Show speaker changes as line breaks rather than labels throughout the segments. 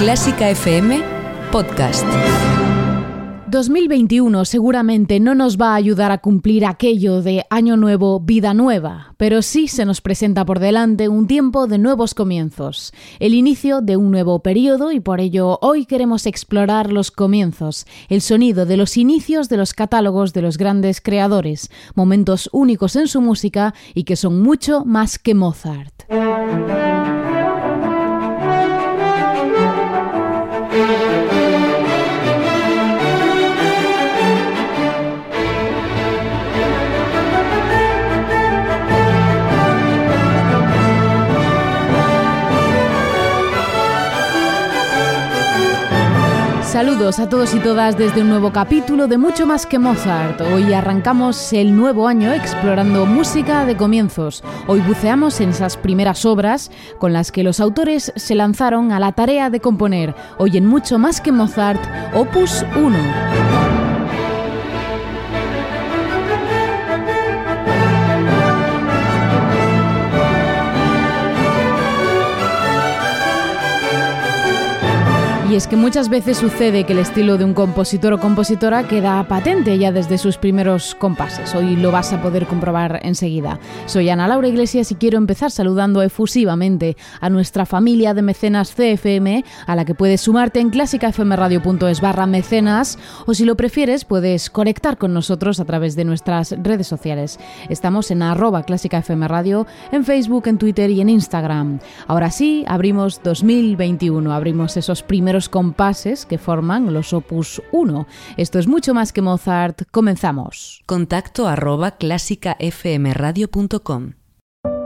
Clásica FM Podcast.
2021 seguramente no nos va a ayudar a cumplir aquello de Año Nuevo, Vida Nueva, pero sí se nos presenta por delante un tiempo de nuevos comienzos, el inicio de un nuevo periodo y por ello hoy queremos explorar los comienzos, el sonido de los inicios de los catálogos de los grandes creadores, momentos únicos en su música y que son mucho más que Mozart. Saludos a todos y todas desde un nuevo capítulo de Mucho más que Mozart. Hoy arrancamos el nuevo año explorando música de comienzos. Hoy buceamos en esas primeras obras con las que los autores se lanzaron a la tarea de componer. Hoy en Mucho más que Mozart, Opus 1. Y es que muchas veces sucede que el estilo de un compositor o compositora queda patente ya desde sus primeros compases. Hoy lo vas a poder comprobar enseguida. Soy Ana Laura Iglesias y quiero empezar saludando efusivamente a nuestra familia de mecenas CFM, a la que puedes sumarte en clásicafmradio.es barra mecenas, o si lo prefieres puedes conectar con nosotros a través de nuestras redes sociales. Estamos en arroba clásicafmradio, en Facebook, en Twitter y en Instagram. Ahora sí, abrimos 2021, abrimos esos primeros compases que forman los opus 1. Esto es mucho más que Mozart. Comenzamos.
Contacto arroba clásicafmradio.com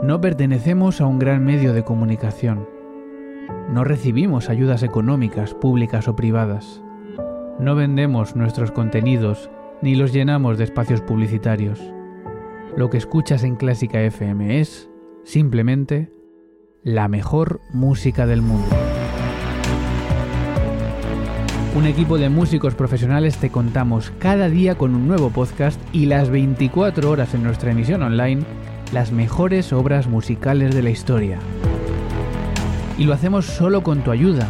No pertenecemos a un gran medio de comunicación. No recibimos ayudas económicas, públicas o privadas. No vendemos nuestros contenidos ni los llenamos de espacios publicitarios. Lo que escuchas en Clásica FM es, simplemente, la mejor música del mundo. Un equipo de músicos profesionales te contamos cada día con un nuevo podcast y las 24 horas en nuestra emisión online las mejores obras musicales de la historia. Y lo hacemos solo con tu ayuda.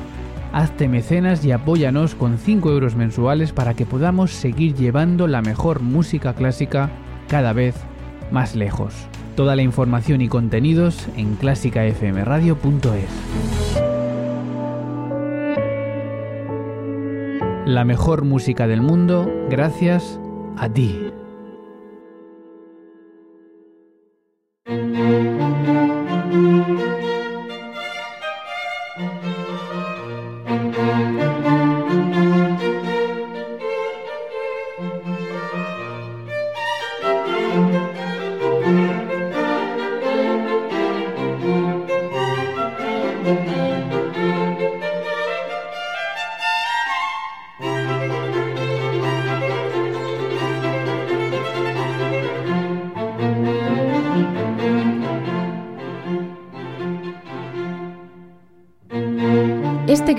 Hazte mecenas y apóyanos con 5 euros mensuales para que podamos seguir llevando la mejor música clásica cada vez más lejos. Toda la información y contenidos en clásicafmradio.es. la mejor música del mundo gracias a ti.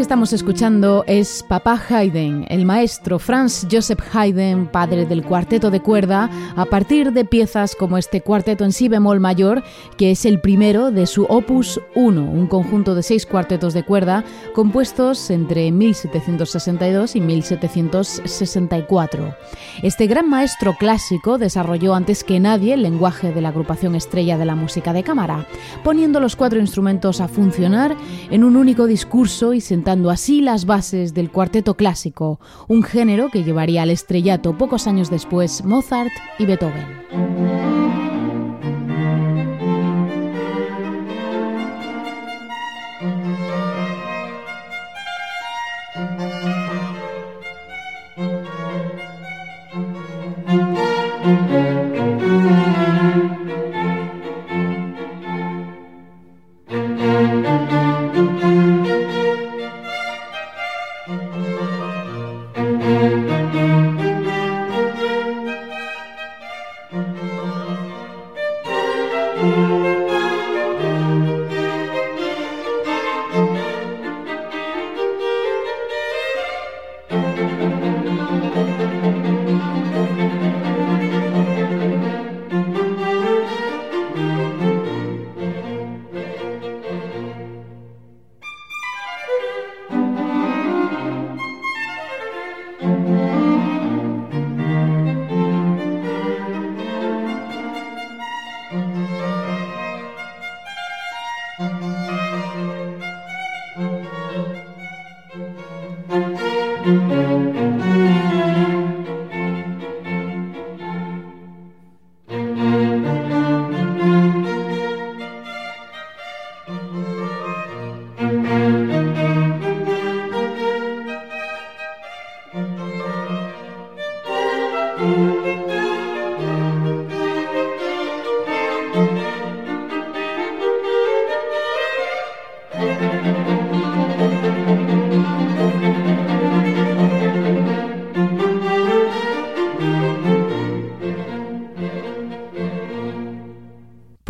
Estamos escuchando es Papá Haydn, el maestro Franz Joseph Haydn, padre del cuarteto de cuerda, a partir de piezas como este cuarteto en si bemol mayor, que es el primero de su Opus 1, un conjunto de seis cuartetos de cuerda compuestos entre 1762 y 1764. Este gran maestro clásico desarrolló antes que nadie el lenguaje de la agrupación estrella de la música de cámara, poniendo los cuatro instrumentos a funcionar en un único discurso y sentando así las bases del cuarteto clásico, un género que llevaría al estrellato pocos años después Mozart y Beethoven.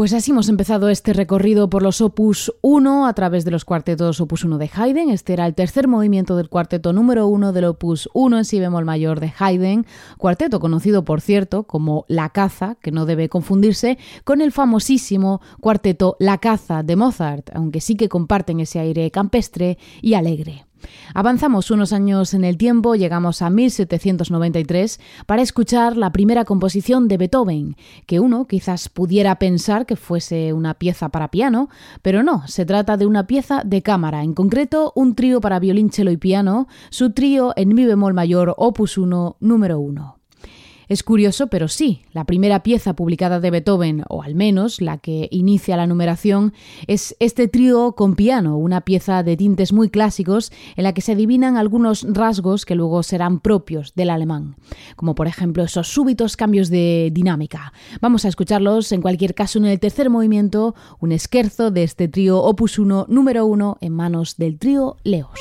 Pues así hemos empezado este recorrido por los Opus 1 a través de los cuartetos Opus 1 de Haydn. Este era el tercer movimiento del cuarteto número 1 del Opus 1 en si bemol mayor de Haydn, cuarteto conocido por cierto como La Caza, que no debe confundirse con el famosísimo cuarteto La Caza de Mozart, aunque sí que comparten ese aire campestre y alegre. Avanzamos unos años en el tiempo, llegamos a 1793 para escuchar la primera composición de Beethoven, que uno quizás pudiera pensar que fuese una pieza para piano, pero no, se trata de una pieza de cámara, en concreto un trío para violín, cello y piano, su trío en mi bemol mayor opus 1 número 1. Es curioso, pero sí, la primera pieza publicada de Beethoven, o al menos la que inicia la numeración, es este trío con piano, una pieza de tintes muy clásicos en la que se adivinan algunos rasgos que luego serán propios del alemán, como por ejemplo esos súbitos cambios de dinámica. Vamos a escucharlos en cualquier caso en el tercer movimiento, un esquerzo de este trío opus 1 número 1 en manos del trío Leos.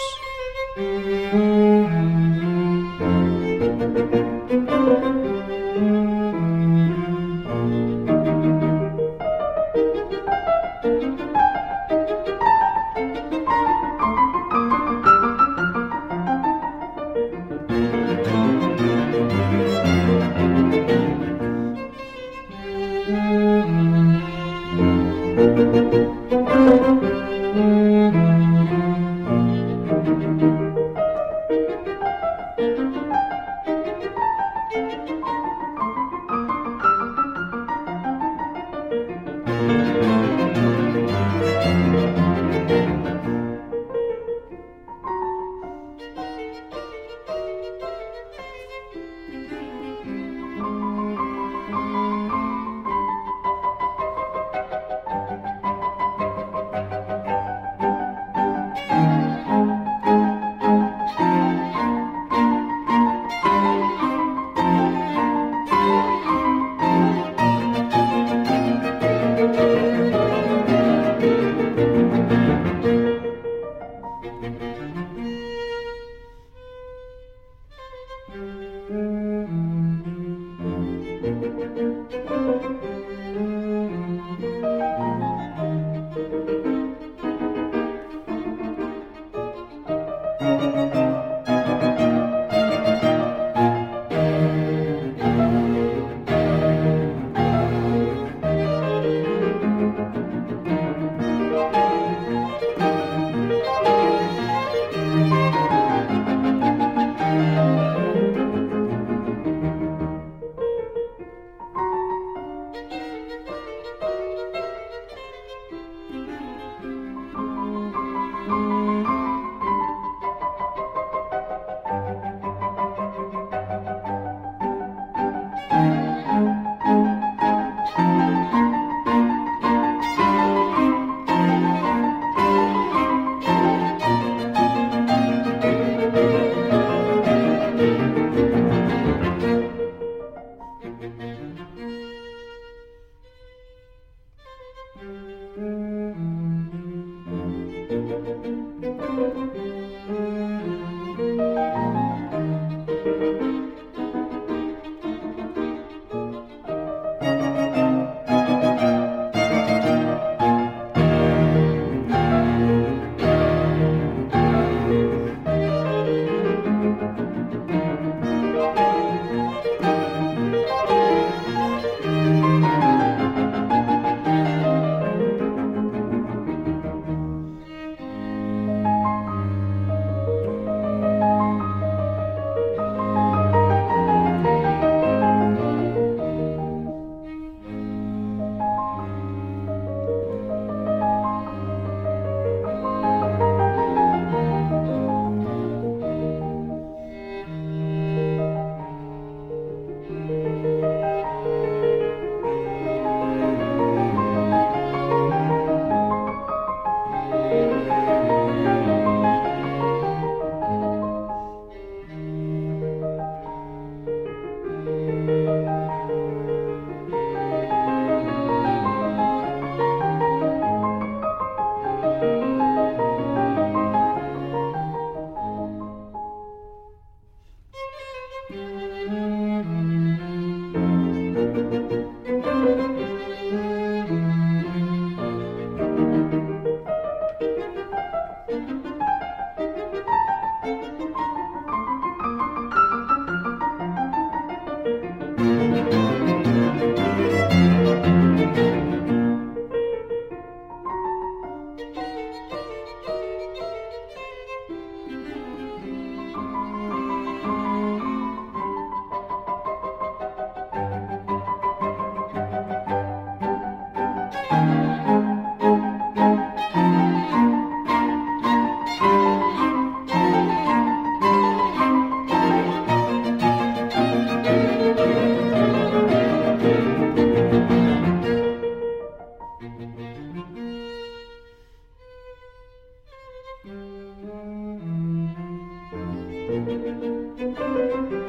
Música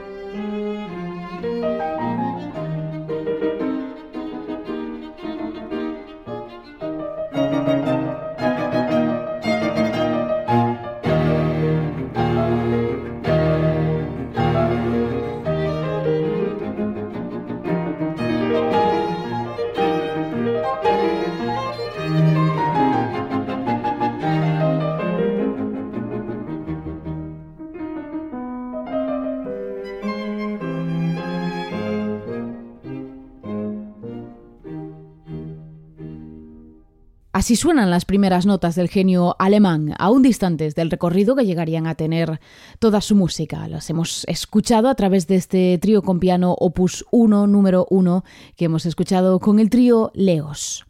Así suenan las primeras notas del genio alemán, aún distantes del recorrido que llegarían a tener toda su música. Las hemos escuchado a través de este trío con piano Opus 1, número 1, que hemos escuchado con el trío Leos.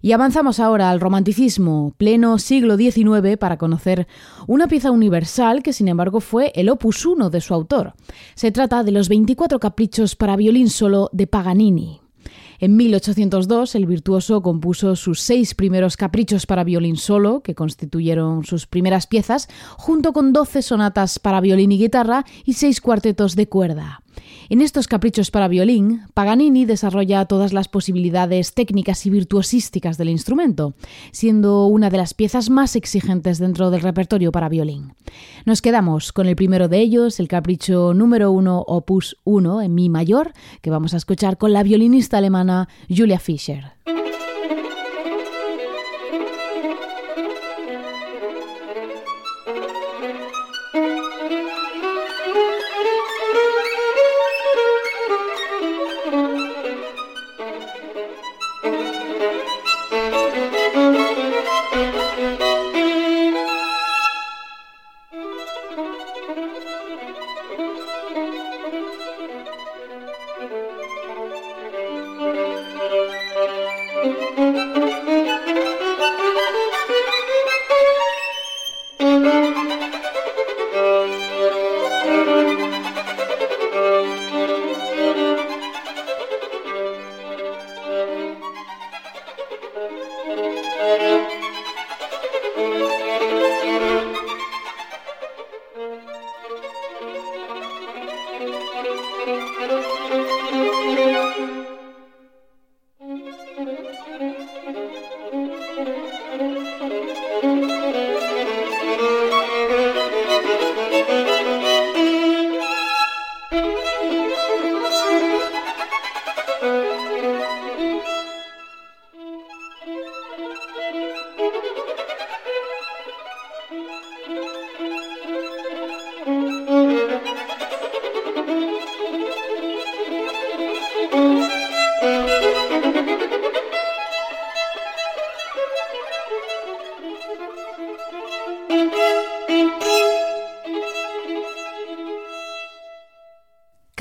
Y avanzamos ahora al romanticismo, pleno siglo XIX, para conocer una pieza universal que sin embargo fue el opus 1 de su autor. Se trata de los 24 caprichos para violín solo de Paganini. En 1802, el virtuoso compuso sus seis primeros caprichos para violín solo, que constituyeron sus primeras piezas, junto con doce sonatas para violín y guitarra y seis cuartetos de cuerda. En estos caprichos para violín, Paganini desarrolla todas las posibilidades técnicas y virtuosísticas del instrumento, siendo una de las piezas más exigentes dentro del repertorio para violín. Nos quedamos con el primero de ellos, el capricho número 1 opus 1 en mi mayor, que vamos a escuchar con la violinista alemana Julia Fischer.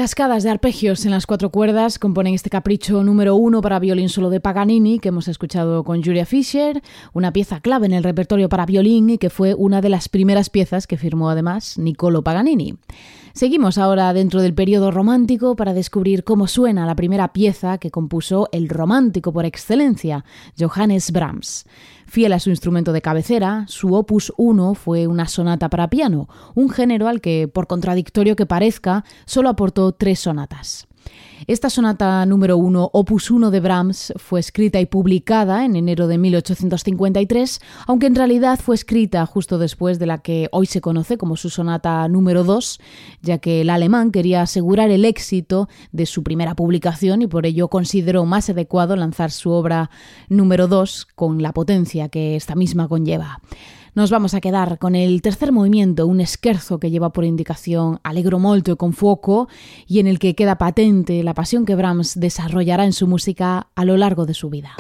Cascadas de arpegios en las cuatro cuerdas componen este capricho número uno para violín solo de Paganini que hemos escuchado con Julia Fischer, una pieza clave en el repertorio para violín y que fue una de las primeras piezas que firmó además Niccolo Paganini. Seguimos ahora dentro del periodo romántico para descubrir cómo suena la primera pieza que compuso el romántico por excelencia, Johannes Brahms. Fiel a su instrumento de cabecera, su opus 1 fue una sonata para piano, un género al que, por contradictorio que parezca, solo aportó tres sonatas. Esta sonata número 1, opus 1 de Brahms, fue escrita y publicada en enero de 1853, aunque en realidad fue escrita justo después de la que hoy se conoce como su sonata número 2, ya que el alemán quería asegurar el éxito de su primera publicación y por ello consideró más adecuado lanzar su obra número 2 con la potencia que esta misma conlleva. Nos vamos a quedar con el tercer movimiento, un esquerzo que lleva por indicación Alegro molto con fuoco y en el que queda patente la pasión que Brahms desarrollará en su música a lo largo de su vida.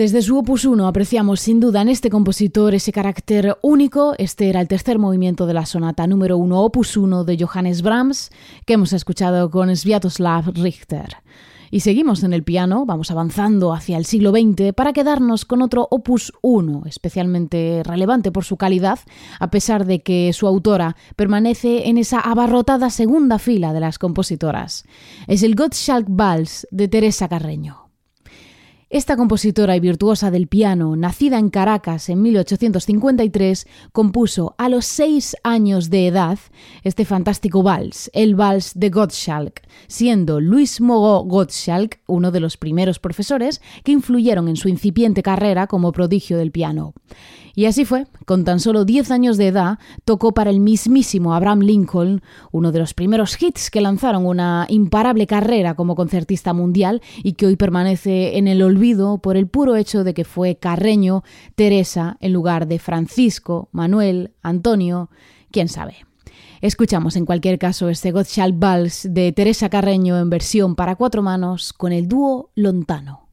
Desde su opus 1 apreciamos sin duda en este compositor ese carácter único. Este era el tercer movimiento de la sonata número 1, opus 1 de Johannes Brahms, que hemos escuchado con Sviatoslav Richter. Y seguimos en el piano, vamos avanzando hacia el siglo XX para quedarnos con otro opus 1, especialmente relevante por su calidad, a pesar de que su autora permanece en esa abarrotada segunda fila de las compositoras. Es el Gottschalk Vals de Teresa Carreño. Esta compositora y virtuosa del piano, nacida en Caracas en 1853, compuso a los seis años de edad este fantástico vals, el vals de Gottschalk, siendo Luis Mogo Gottschalk uno de los primeros profesores que influyeron en su incipiente carrera como prodigio del piano. Y así fue, con tan solo 10 años de edad, tocó para el mismísimo Abraham Lincoln, uno de los primeros hits que lanzaron una imparable carrera como concertista mundial y que hoy permanece en el olvido por el puro hecho de que fue Carreño Teresa en lugar de Francisco, Manuel, Antonio, quién sabe. Escuchamos en cualquier caso este Gottschalk Vals de Teresa Carreño en versión para cuatro manos con el dúo Lontano.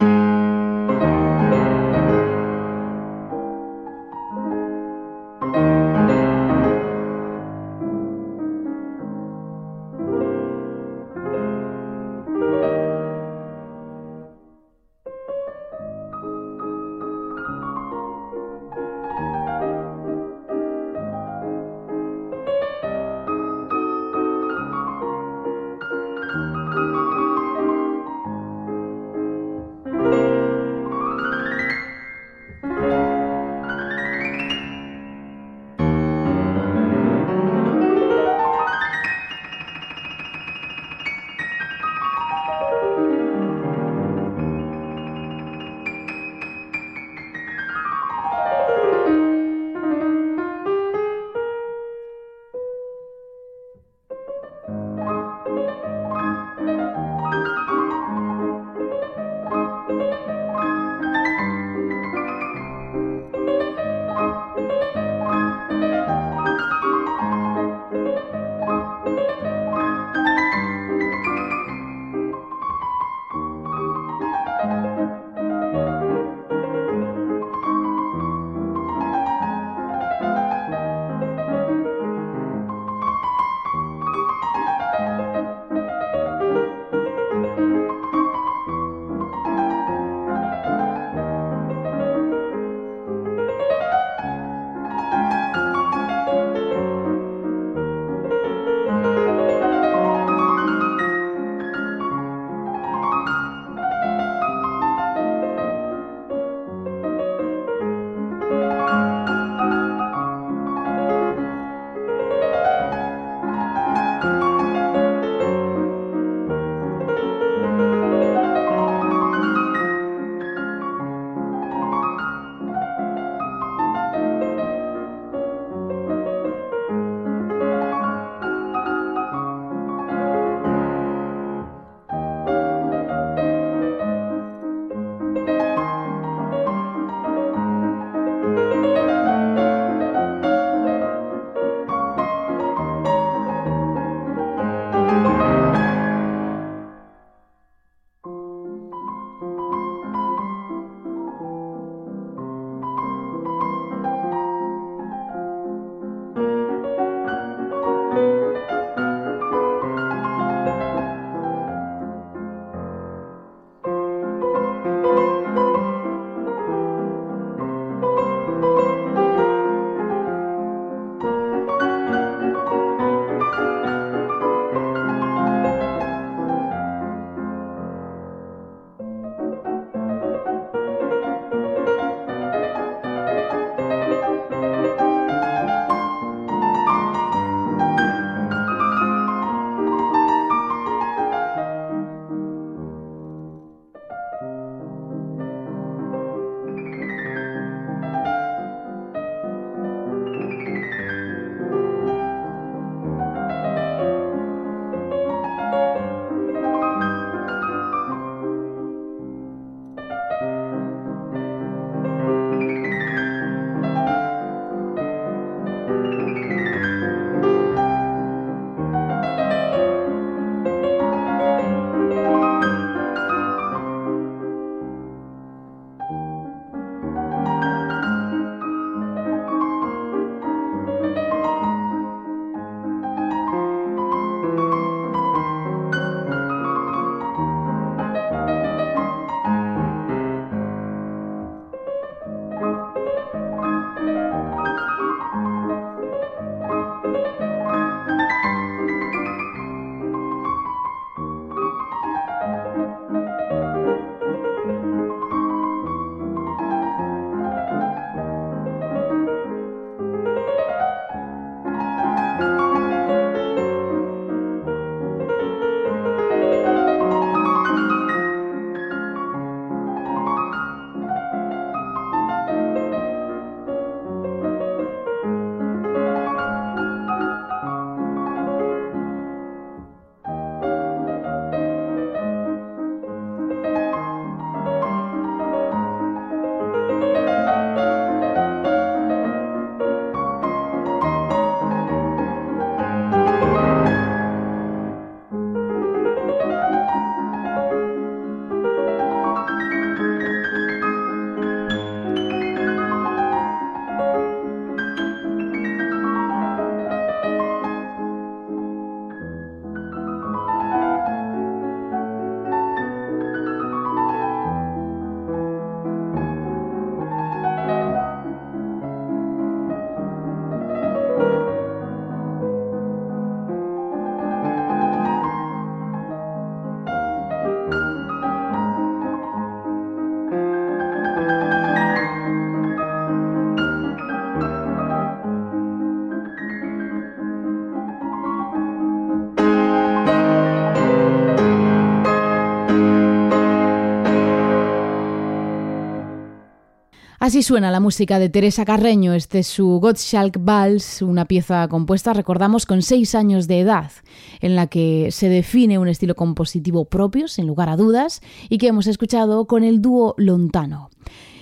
Así suena la música de Teresa Carreño, este es su Gottschalk Vals, una pieza compuesta, recordamos, con seis años de edad, en la que se define un estilo compositivo propio, sin lugar a dudas, y que hemos escuchado con el dúo Lontano.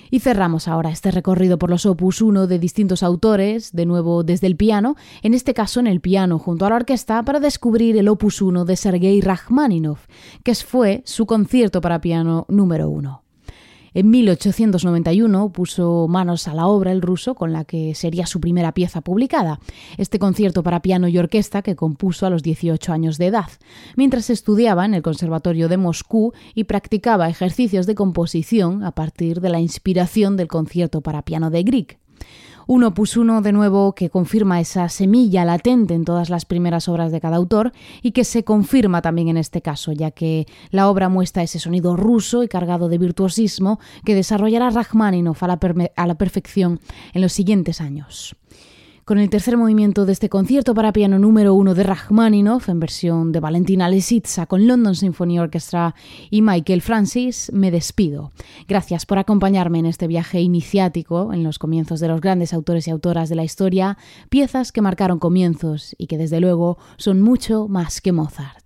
Y cerramos ahora este recorrido por los opus 1 de distintos autores, de nuevo desde el piano, en este caso en el piano junto a la orquesta, para descubrir el opus 1 de Sergei Rachmaninoff, que fue su concierto para piano número 1. En 1891 puso manos a la obra el ruso con la que sería su primera pieza publicada, este concierto para piano y orquesta que compuso a los 18 años de edad, mientras estudiaba en el Conservatorio de Moscú y practicaba ejercicios de composición a partir de la inspiración del concierto para piano de Grieg. Un opus uno de nuevo que confirma esa semilla latente en todas las primeras obras de cada autor y que se confirma también en este caso, ya que la obra muestra ese sonido ruso y cargado de virtuosismo que desarrollará Rachmaninoff a la, a la perfección en los siguientes años con el tercer movimiento de este concierto para piano número uno de Rachmaninoff en versión de Valentina Lesitsa con London Symphony Orchestra y Michael Francis, me despido. Gracias por acompañarme en este viaje iniciático en los comienzos de los grandes autores y autoras de la historia, piezas que marcaron comienzos y que desde luego son mucho más que Mozart.